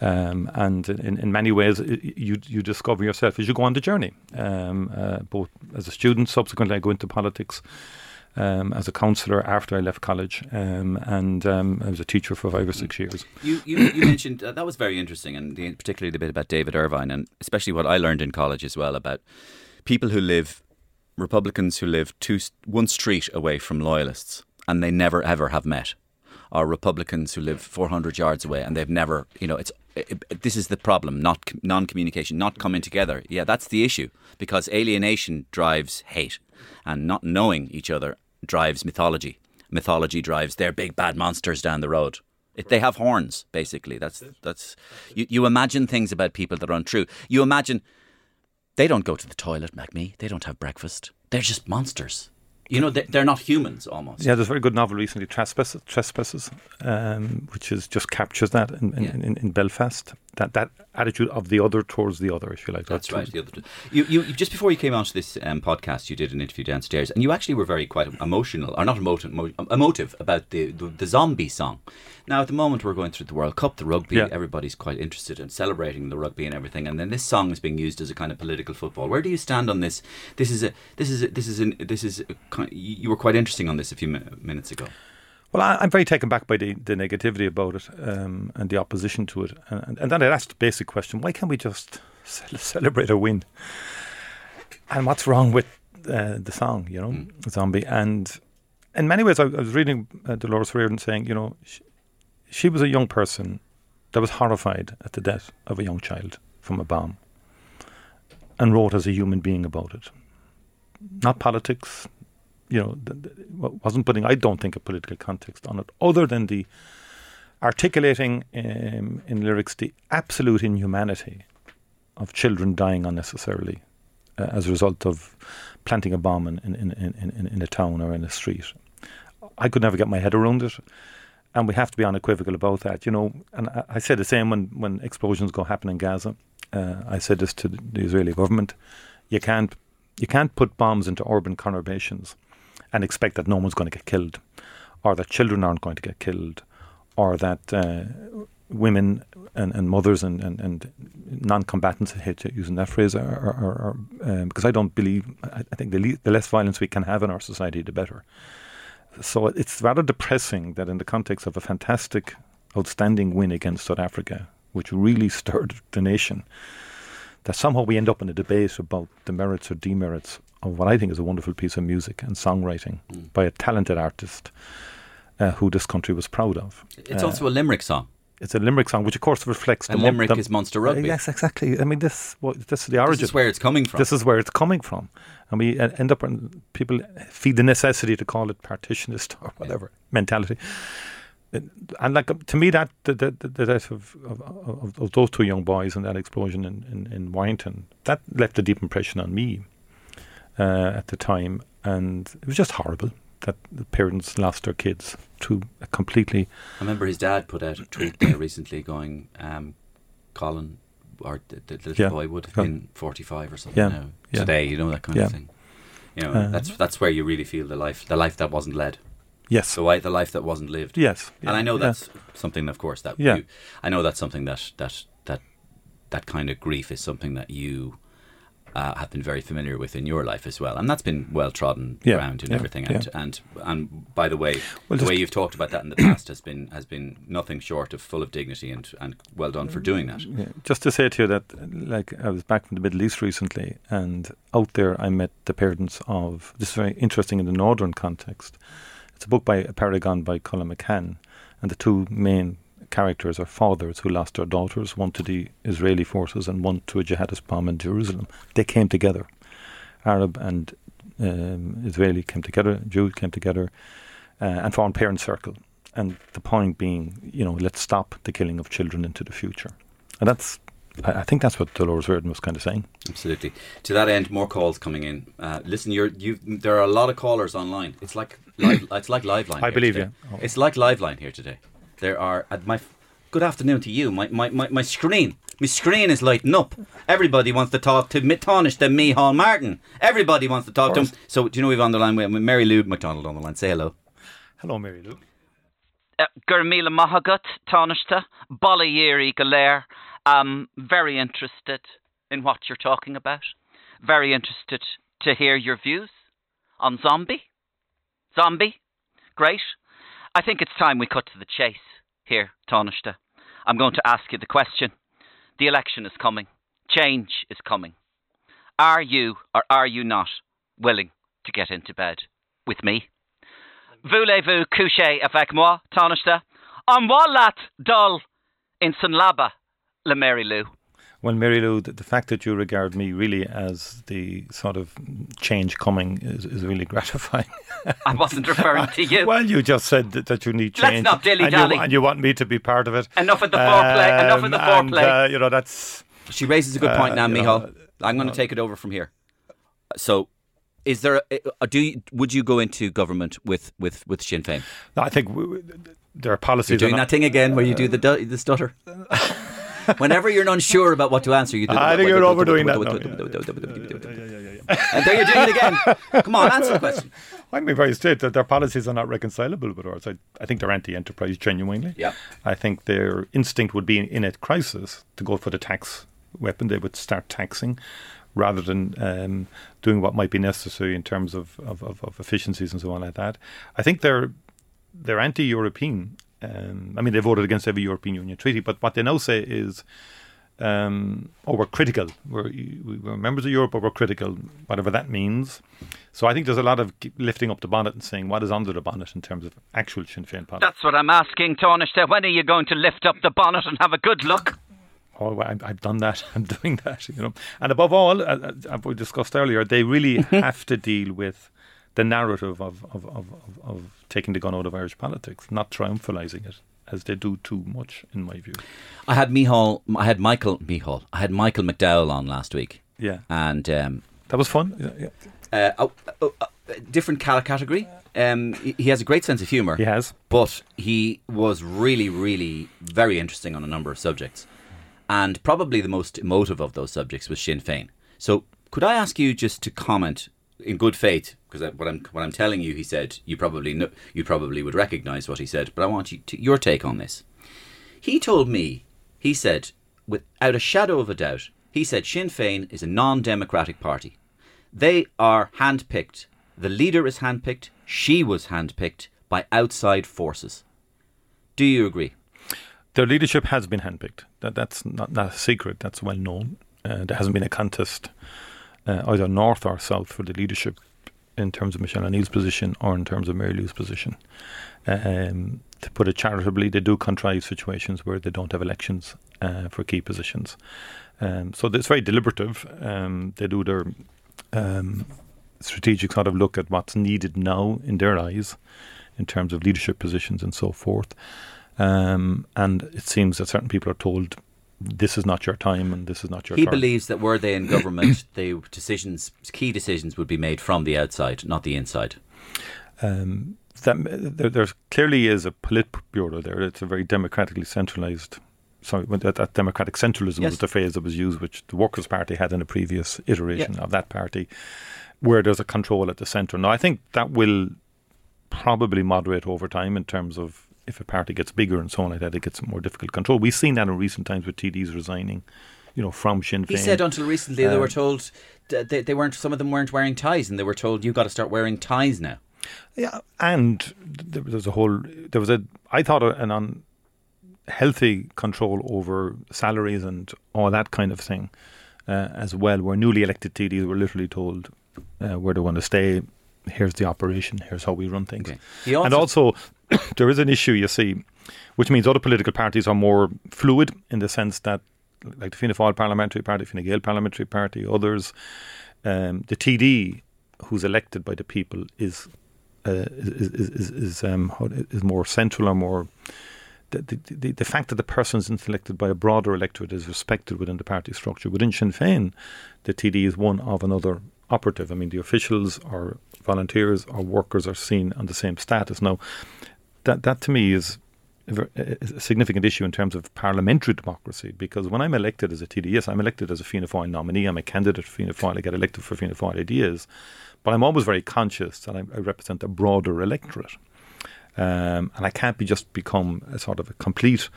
Um, and in, in many ways, you you discover yourself as you go on the journey. Um, uh, both as a student, subsequently I go into politics. Um, as a counsellor after I left college, um, and um, I was a teacher for five or six years. You, you, you mentioned uh, that was very interesting, and the, particularly the bit about David Ervine, and especially what I learned in college as well about people who live, Republicans who live two, one street away from loyalists, and they never ever have met, or Republicans who live 400 yards away, and they've never, you know, it's it, it- this is the problem, not non-communication, not coming together. Yeah, that's the issue because alienation drives hate, and not knowing each other drives mythology. Mythology drives their big bad monsters down the road. It, they have horns, basically. That's that's you, you imagine things about people that are untrue. You imagine they don't go to the toilet, like me. They don't have breakfast. They're just monsters. You know, they, they're not humans almost. Yeah, there's a very good novel recently, Trespasses, Trespasses um, which is just captures that in, in, Yeah. in, in Belfast. That that attitude of the other towards the other, if you like. That's That right. The other. You, you just before you came onto this um, podcast, you did an interview downstairs, and you actually were very quite emotional, or not emotive, emotive about the, the the zombie song. Now, at the moment, we're going through the World Cup, the rugby. Yeah. Everybody's quite interested in celebrating the rugby and everything, and then this song is being used as a kind of political football. Where do you stand on this? This is a this is a, this is an, this is a, you were quite interesting on this a few mi- minutes ago. Well, I, I'm very taken back by the, the negativity about it um, and the opposition to it. And, and then I asked the basic question why can't we just celebrate a win? And what's wrong with uh, the song, you know, Zombie? And in many ways, I, I was reading uh, Dolores O'Riordan saying, you know, she, she was a young person that was horrified at the death of a young child from a bomb and wrote as a human being about it. Not politics, you know, wasn't putting, I don't think, a political context on it, other than the articulating um, in lyrics the absolute inhumanity of children dying unnecessarily uh, as a result of planting a bomb in, in, in, in, in, in a town or in a street. I could never get my head around it. and we have to be unequivocal about that. You know, and I, I say the same when when explosions go happen in Gaza. Uh, I said this to the Israeli government: you can't you can't put bombs into urban conurbations and expect that no one's going to get killed, or that children aren't going to get killed, or that uh, women and, and mothers and, and, and non-combatants, I hate using that phrase, are, are, are, are um, because I don't believe, I, I think the, le- the less violence we can have in our society, the better. So it's rather depressing that in the context of a fantastic, outstanding win against South Africa, which really stirred the nation, that somehow we end up in a debate about the merits or demerits of what I think is a wonderful piece of music and songwriting by a talented artist uh, who this country was proud of. It's Uh, also a Limerick song. it's a Limerick song, which of course reflects And the mon- Limerick the- is Munster rugby. Yes, exactly. I mean, this what this is the origin. This is where it's coming from. This is where it's coming from, and we uh, end up in people feed the necessity to call it partitionist or whatever mentality. And like to me, that the, the, the death of, of, of, of those two young boys and that explosion in, in, in Warrington that left a deep impression on me uh, at the time, and it was just horrible that the parents lost their kids to a completely I remember his dad put out a tweet there recently going, um, Colin, or the, the little Yeah. boy would have Yeah. been 45 or something Yeah. now. Yeah. Today, you know, that kind of thing. You know, Uh, that's that's where you really feel the life, the life that wasn't led, yes, the, the life that wasn't lived. yes, and I know that's something, of course, that Yeah. you, I know that's something that that that that kind of grief is something that you uh, have been very familiar with in your life as well, and that's been well trodden Yeah, ground and yeah, everything. yeah. And, and and by the way, Well, the way you've talked about that in the past has been has been nothing short of full of dignity and and well done for doing that. Yeah, just to say to you that, like, I was back from the Middle East recently, and out there I met the parents of. This is very interesting in the northern context. It's a book by Apeirogon by Colum McCann, and the two main characters are fathers who lost their daughters, one to the Israeli forces and one to a jihadist bomb in Jerusalem. They came together, Arab and um, Israeli came together, Jew came together, uh, and formed parent circle. And the point being, you know, let's stop the killing of children into the future. And that's, I, I think that's what Dolores O'Riordan was kind of saying. Absolutely. To that end, more calls coming in. Uh, listen, you're you. There are a lot of callers online. It's like live, it's like Liveline. I here believe today. you. Oh. It's like Liveline here today. There are at my. Good afternoon to you. My my, my, my screen. My screen is lighting up. Everybody wants to talk to Mitonish the Micheál Martin. Everybody wants to talk to him. So do you know we've on the line with Mary Lou McDonald on the line? Say hello. Hello, Mary Lou. Uh, gur míle maithagat tánaiste Ballyéirí go very interested in what you're talking about. Very interested to hear your views on zombie. Zombie? Great. I think it's time we cut to the chase here, Tánaiste. I'm going to ask you the question. The election is coming. Change is coming. Are you or are you not willing to get into bed with me? Voulez-vous coucher avec moi, Tánaiste? On wallat dull in Sunlaba, Le Mary Lou. Well, Mary Lou, the, the fact that you regard me really as the sort of change coming is, is really gratifying. I wasn't referring to you. well, you just said that, that you need change. Let's change. not and you, dilly-dally. and you want me to be part of it. Enough of the foreplay. Enough of the Um, and, foreplay. uh, you know, that's. She raises a good point Uh, now, you Micheál. know, I'm going to take it over from here. So, is there? A, a- do you, would you go into government with with with Sinn Féin? No, I think w- w- there are policies. You're doing on- that thing again where you do the the stutter. Whenever you're unsure about what to answer, you do. I think you're overdoing that And there you're doing it again. Come on, answer the question. I'm being very straight that their policies are not reconcilable with ours. I, I think they're anti-enterprise genuinely. Yeah. I think their instinct would be in, a crisis to go for the tax weapon. They would start taxing rather than um, doing what might be necessary in terms of, of, of, of efficiencies and so on like that. I think they're they're anti-European. Um, I mean, they voted against every European Union treaty, but what they now say is, um, "Oh, we're critical. We're, we're members of Europe, but we're critical, whatever that means." So I think there's a lot of lifting up the bonnet and saying what is under the bonnet in terms of actual Sinn Féin policy. That's what I'm asking, Tánaiste. When are you going to lift up the bonnet and have a good look? Oh, I've, I've done that. I'm doing that. You know, and above all, uh, uh, we discussed earlier, they really have to deal with the narrative of, of, of, of, of taking the gun out of Irish politics, not triumphalising it as they do too much, in my view. I had Micheál. I had Michael Micheál. I had Michael McDowell on last week, Yeah, and um, that was fun. Yeah, yeah. uh, oh, oh, oh, different category. Um, he he has a great sense of humour. He has. but he was really, really very interesting on a number of subjects. And probably the most emotive of those subjects was Sinn Féin. So, could I ask you just to comment in good faith? Because what I'm what I'm telling you, he said you probably know, you probably would recognise what he said, but I want you to, your take on this. He told me, he said, without a shadow of a doubt, he said Sinn Féin is a non-democratic party. They are handpicked. The leader is handpicked. She was handpicked by outside forces. Do you agree? Their leadership has been handpicked. That, that's not, not a secret. That's well known. Uh, there hasn't been a contest uh, either north or south for the leadership in terms of Michelle O'Neill's position or in terms of Mary Lou's position. Um, to put it charitably, they do contrive situations where they don't have elections uh, for key positions. Um, so it's very deliberative. Um, they do their um, strategic sort of look at what's needed now in their eyes in terms of leadership positions and so forth. Um, and it seems that certain people are told this is not your time and this is not your He believes that were they in government, the decisions, key decisions, would be made from the outside, not the inside. um, that there, clearly is a Politburo there. It's a very democratically centralised. Sorry, that, that democratic centralism Yes. was the phrase that was used, which the Workers' Party had in a previous iteration of that party, where there's a control at the centre. Now, I think that will probably moderate over time in terms of if a party gets bigger and so on like that, it gets more difficult to control. We've seen that in recent times with TDs resigning, you know, from Sinn Féin. He said until recently they were Um, told that they, they weren't. Some of them weren't wearing ties, and they were told you've got to start wearing ties now. Yeah, and there was a whole. There was a. I thought an unhealthy control over salaries and all that kind of thing, uh, as well. Where newly elected TDs were literally told uh, where they want to stay. Here's the operation. Here's how we run things. Okay. Also- and also, there is an issue you see, which means other political parties are more fluid in the sense that, like the Fianna Fáil Parliamentary Party, Fine Gael Parliamentary Party, others, um, the TD who's elected by the people is uh, is is is, um, is more central or more. The, the, the, the fact that the person is elected by a broader electorate is respected within the party structure. Within Sinn Féin, the TD is one of another operative. I mean, the officials or volunteers or workers are seen on the same status. Now, that that to me is a significant issue in terms of parliamentary democracy because when I'm elected as a TD, yes, I'm elected as a Fianna Fáil nominee, I'm a candidate for Fianna Fáil, I get elected for Fianna Fáil ideas, but I'm always very conscious that I, I represent a broader electorate. Um, and I can't be just become a sort of a complete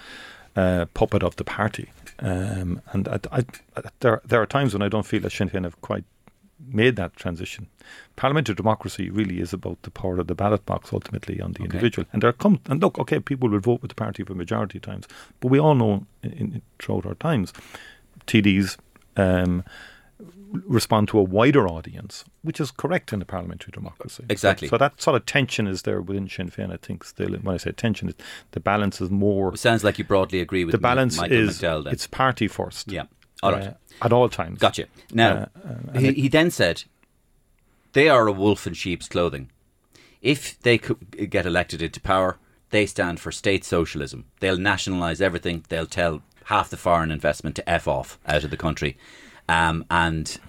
uh, puppet of the party. Um, and I, I, there, there are times when I don't feel that Sinn Féin have quite made that transition. Parliamentary democracy really is about the power of the ballot box ultimately on the individual. And there come and look, okay, people will vote with the party for majority times, but we all know in, in, throughout our times, TDs um, respond to a wider audience, which is correct in a parliamentary democracy. Exactly. So, that sort of tension is there within Sinn Féin. I think still, when I say tension, the balance is more. It sounds like you broadly agree with the balance Michael is McDowell. Then. it's party first. yeah, all right, uh, at all times. gotcha. Now uh, he, he then said they are a wolf in sheep's clothing. If they could get elected into power, they stand for state socialism. They'll nationalise everything. They'll tell half the foreign investment to f off out of the country, um, and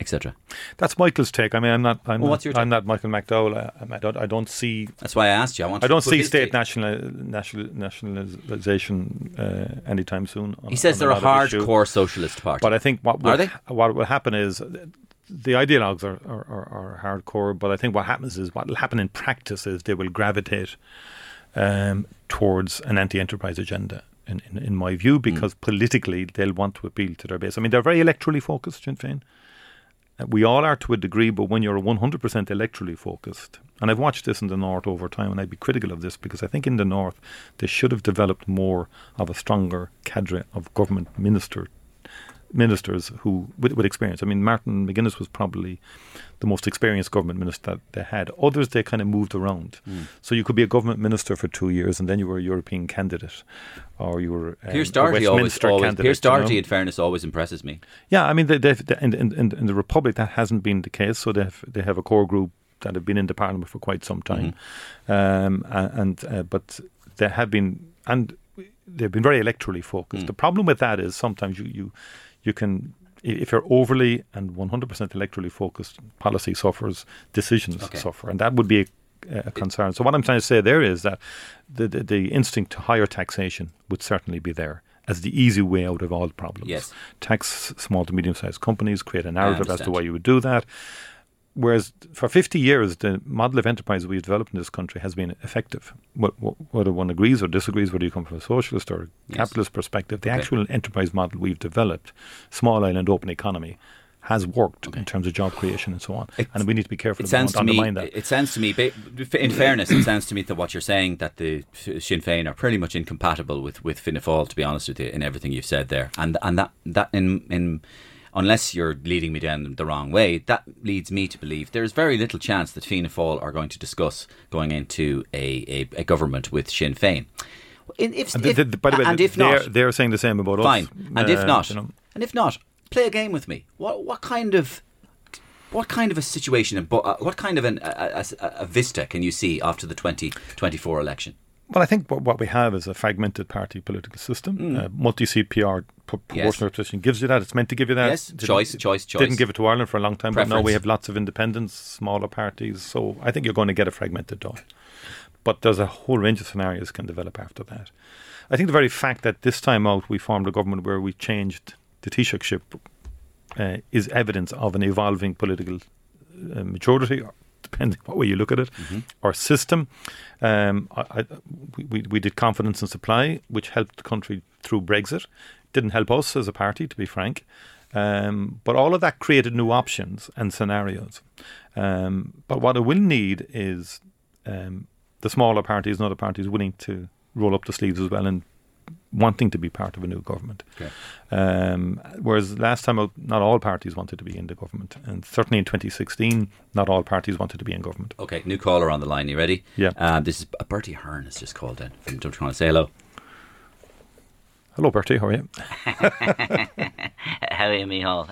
etc. That's Michael's take. I mean, I'm not. I'm, Well, not, what's your I'm not Michael McDowell. I, I don't. I don't see. That's why I asked you. I want. I don't see state take. national, national nationalisation uh, anytime soon. on- He says they're a issue. hardcore socialist party. But I think what will, Are they? what will happen is the ideologues are, are, are, are hardcore. But I think what happens is what will happen in practice is they will gravitate um, towards an anti-enterprise agenda. In, in, in my view, because politically they'll want to appeal to their base. I mean, they're very electorally focused, Sinn Féin. We all are to a degree, but when you're 100% electorally focused, and I've watched this in the North over time, and I'd be critical of this because I think in the North they should have developed more of a stronger cadre of government minister ministers who with, with experience. I mean, Martin McGuinness was probably the most experienced government minister that they had. Others they kind of moved around. So you could be a government minister for two years, and then you were a European candidate, or you were um, Pearse a Doherty always, Westminster always candidate. Pearse you know? Doherty, in fairness, always impresses me. Yeah, I mean, they, they've, they, in, in, in, the Republic, that hasn't been the case. So they have, they have a core group that have been in the Parliament for quite some time, um, and uh, but they have been and they've been very electorally focused. The problem with that is sometimes you you you can If you're overly and 100% electorally focused, policy suffers, decisions Okay. suffer, and that would be a, a concern. So what I'm trying to say there is that the, the the instinct to higher taxation would certainly be there as the easy way out of all problems. Yes. Tax small to medium sized companies, create a narrative as to why you would do that. Whereas for 50 years, the model of enterprise we've developed in this country has been effective. Wh- wh- Whether one agrees or disagrees, whether you come from a socialist or Yes. capitalist perspective, the Okay. actual enterprise model we've developed, small island open economy, has worked in terms of job creation and so on. It- and we need to be careful It that sounds to me. undermine that. It sounds to me. In fairness, it sounds to me that what you're saying that the Sinn Féin are pretty much incompatible with with Fianna Fáil. To be honest with you, in everything you've said there, and and that that in in. Unless you're leading me down the wrong way, that leads me to believe there's very little chance that Fianna Fáil are going to discuss going into a, a, a government with Sinn Féin. If, And if- th- by the way, and if they're, not, they're saying the same about fine. us. And if uh, not, you know. and if not, play a game with me. What what kind of what kind of a situation and uh, what kind of an, a, a, a vista can you see after the 2024 election? Well, I think what, what we have is a fragmented party political system. Uh, Multi CPR PR pro- proportional representation gives you that. It's meant to give you that. Yes, Didn't- choice, choice, choice. Didn't give it to Ireland for a long time, but now we have lots of independents, smaller parties. So I think you're going to get a fragmented dot. But there's a whole range of scenarios can develop after that. I think the very fact that this time out we formed a government where we changed the Taoiseach ship uh, is evidence of an evolving political uh, maturity, depending what way you look at it, our system. Um, I, I, we- we, we did confidence and supply, which helped the country through Brexit. Didn't help us as a party, to be frank. Um, but all of that created new options and scenarios. Um, but what it will need is um, the smaller parties and other parties willing to roll up the sleeves as well and wanting to be part of a new government. Okay. Um, whereas last time out, not all parties wanted to be in the government, and certainly in 2016, not all parties wanted to be in government. Okay, new caller on the line. You ready? Yeah. Um, this is uh, Bertie Ahern has just called in. From don't you want to say hello? Hello, Bertie. How are you? how are you, Micheál?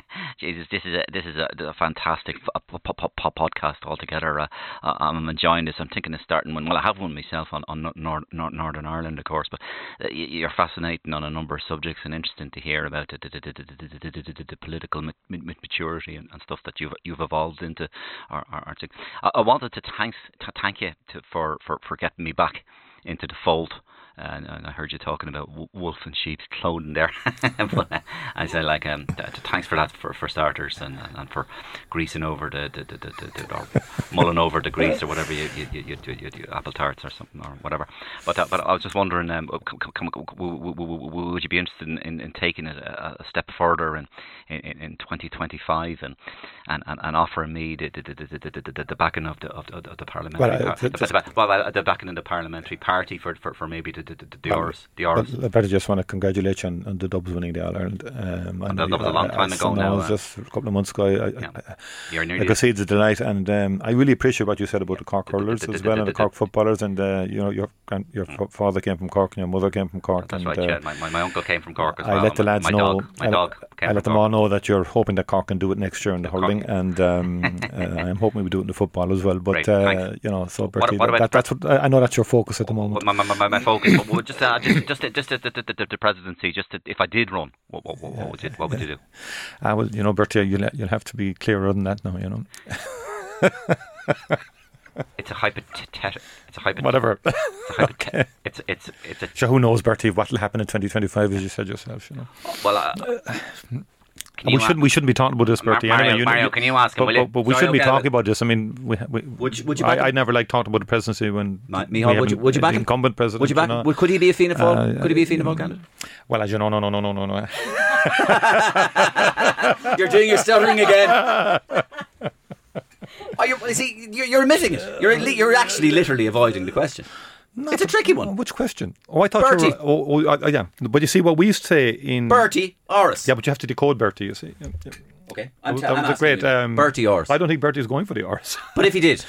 Jesus, this is a this is a, a fantastic p- p- p- podcast altogether. Uh, uh I'm enjoying this. I'm thinking of starting one. Well, I have one myself on on Nor- Nor- Northern Ireland, of course. But uh, you're fascinating on a number of subjects and interesting to hear about the, the, the, the political mat- mat- maturity and, and, stuff that you've you've evolved into. I, wanted to thanks thank you to, for, for for getting me back into the fold. And, and I heard you talking about w- wolf and sheep's clothing there. but uh, I said, like, um, th- th- thanks for that for, for starters and, and, for greasing over the, the, the, the, the, or mulling over the grease or whatever you you, you, you, you, you apple tarts or something or whatever. But uh, but I was just wondering, um, would you be interested in, in, in taking it a, a step further in, in, in 2025 and, and, and, and offering me the, the, the, the, the, the, backing of the of the, of the parliamentary Well, uh, par- the, th- the, the backing of the parliamentary party for for, for maybe the the, the, the the Áras. But I better just want to congratulate you on, on the Dubs winning the All Ireland. Um, I know that was a long time ago now, uh, just a couple of months ago. I, Yeah. I, You're I could see it's a delight, and um, I really appreciate what you said about the Cork hurlers as well, and the Cork footballers, and uh, you know your your father came from Cork, and your mother came from Cork, That's and right. uh, Yeah, my, my, my uncle came from Cork as I well. I let the and my- lads my know. Dog, my I, dog I let them all know that you're hoping that Cork can do it next year in the hurling, and um, uh, I'm hoping we do it in the football as well. But uh, you know, so Bertie, that, that's what I I know that's your focus at the moment. My, my, my, my focus, would just, uh, just, just, just the, the, presidency. Just if I did run, what, what, what, what would you, what would you do? Ah, well, you know, Bertie, you'll you'll have to be clearer than that now. You know, It's a hypothetical. It's a hypothetical. whatever. It's a hypothet- It's it's it's a So who knows, Bertie, what will happen in 2025, as you said yourself. You know, well. Uh, you we shouldn't we shouldn't be talking about this, Bertie. Mario, anyway, you Mario, you- can you ask him? But, but, but we Sorry, shouldn't be talking about this. I mean, we, we, Would you- would you back I, I never like talking about the presidency when Ma- Micheál, would you would you back incumbent president. Would you back? know. Could he be a Fianna Fáil? Uh, could he be a Fianna Fáil candidate? Well, as you know, no, no, no, no, no, no. You're doing your stuttering again. Oh, you see, you're, you're admitting it. You're you're actually literally avoiding the question. It's a tricky one. Which question? Oh, I thought Bertie. you were. Oh, oh, uh, yeah. But you see, what we used to say in Bertie Áras. Yeah, but you have to decode Bertie. You see. Yeah, yeah. Okay, I'm, That t- was I'm a great um, Bertie Áras. I don't think Bertie's going for the R's. But if he did,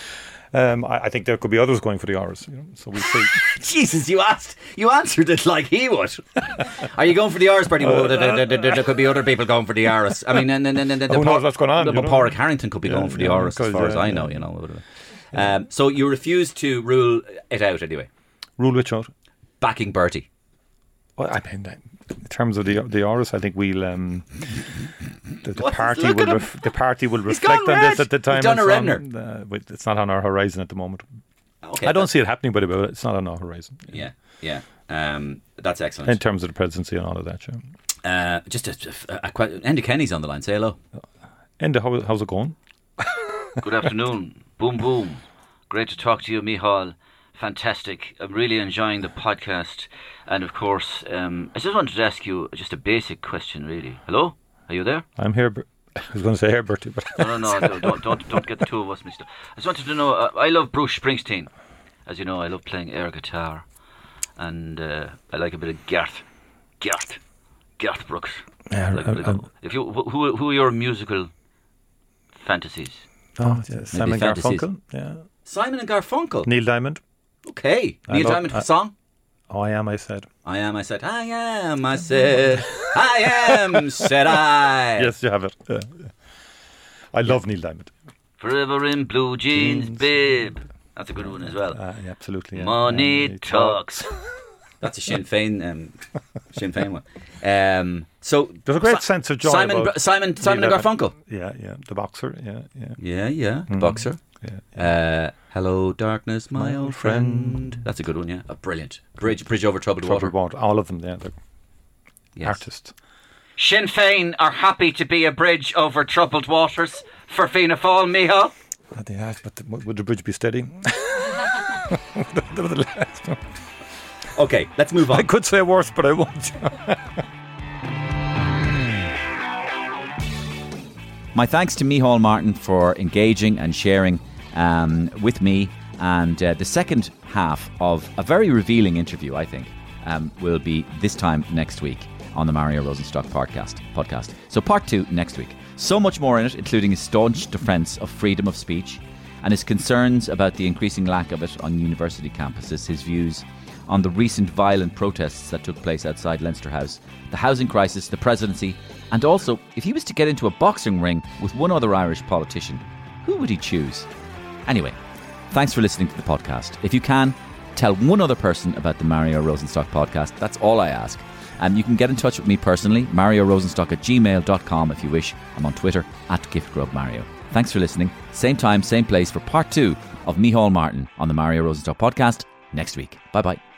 Um, I, I think there could be others going for the R's. You know, so we'll see. Jesus, you asked, you answered it like he would. Are you going for the Rs, Bertie? Well, there, there- there- there could be other people going for the Rs. I mean, and, and, and, and, Who knows what's going on, know? Pádraig Harrington could be Yeah, going for the Rs, as far as uh, I know. You know. Um, so you refuse to rule it out anyway, Rule which out? backing Bertie. Well, I mean, in terms of the the Áras, I think we'll um, the, the party will ref, the party will reflect gone on this at the time. He's done it's a on, Redner. uh, it's not on our horizon at the moment. Okay, I don't see it happening, but it's not on our horizon. Yeah, yeah. Um, that's excellent. In terms of the presidency and all of that, yeah. Uh, just a, a, a, que- Enda Kenny's on the line. Say hello. And how, how's it going? Good afternoon. boom, boom. Great to talk to you, Micheál. Fantastic. I'm really enjoying the podcast. And of course, um, I just wanted to ask you just a basic question, really. Hello? Are you there? I'm here. Ber- I was going to say here, Bertie, but No, no, no, no don't, don't, don't get the two of us mixed up. I just wanted to know. Uh, I love Bruce Springsteen. As you know, I love playing air guitar, and uh, I like a bit of Garth, Garth, Garth Brooks. Yeah, Like- like- um, if you, who, who who are your musical fantasies? oh, yeah, Simon fantasies. Garfunkel, yeah, Simon and Garfunkel. Neil Diamond. Okay. Neil Diamond I- song. Oh, I am. I said I am. I said. I am. I said. I am. Said I. yes. You have it. Yeah, yeah. I love Neil Diamond. Forever in blue jeans, babe. That's a good one as well. Uh, yeah, absolutely. Yeah. Money Yeah, talks. That's a Sinn Féin. Um, Sinn Féin one. Um, so There's a great Si- sense of joy. Simon. Br- Simon. Simon and Garfunkel. Yeah, yeah. The boxer. Yeah, yeah. Yeah. Yeah. The boxer. yeah. Uh, hello, darkness, my, My old old friend. That's a good one. Yeah. Oh, brilliant. Bridge. Bridge over troubled, Troubled water. water. All of them. Yeah, they're Yes. artists. Sinn Féin are happy to be a bridge over troubled waters for Fianna Fáil, Micheál. Uh, They have, but the, would the bridge be steady? That was the last one. Okay. Let's move on. I could say worse, but I won't. My thanks to Micheál Martin for engaging and sharing um, with me. And uh, the second half of a very revealing interview, I think, um, will be this time next week on the Mario Rosenstock podcast. podcast. So, part two next week. So much more in it, including his staunch defence of freedom of speech and his concerns about the increasing lack of it on university campuses, his views on the recent violent protests that took place outside Leinster House, the housing crisis, the presidency, and also if he was to get into a boxing ring with one other Irish politician, who would he choose? Anyway, thanks for listening to the podcast. If you can, tell one other person about the Mario Rosenstock podcast. That's all I ask. And you can get in touch with me personally, Mario Rosenstock at gmail.com if you wish. I'm on Twitter at GiftGrubMario. Thanks for listening. Same time, same place for part two of Micheál Martin on the Mario Rosenstock podcast next week. Bye bye.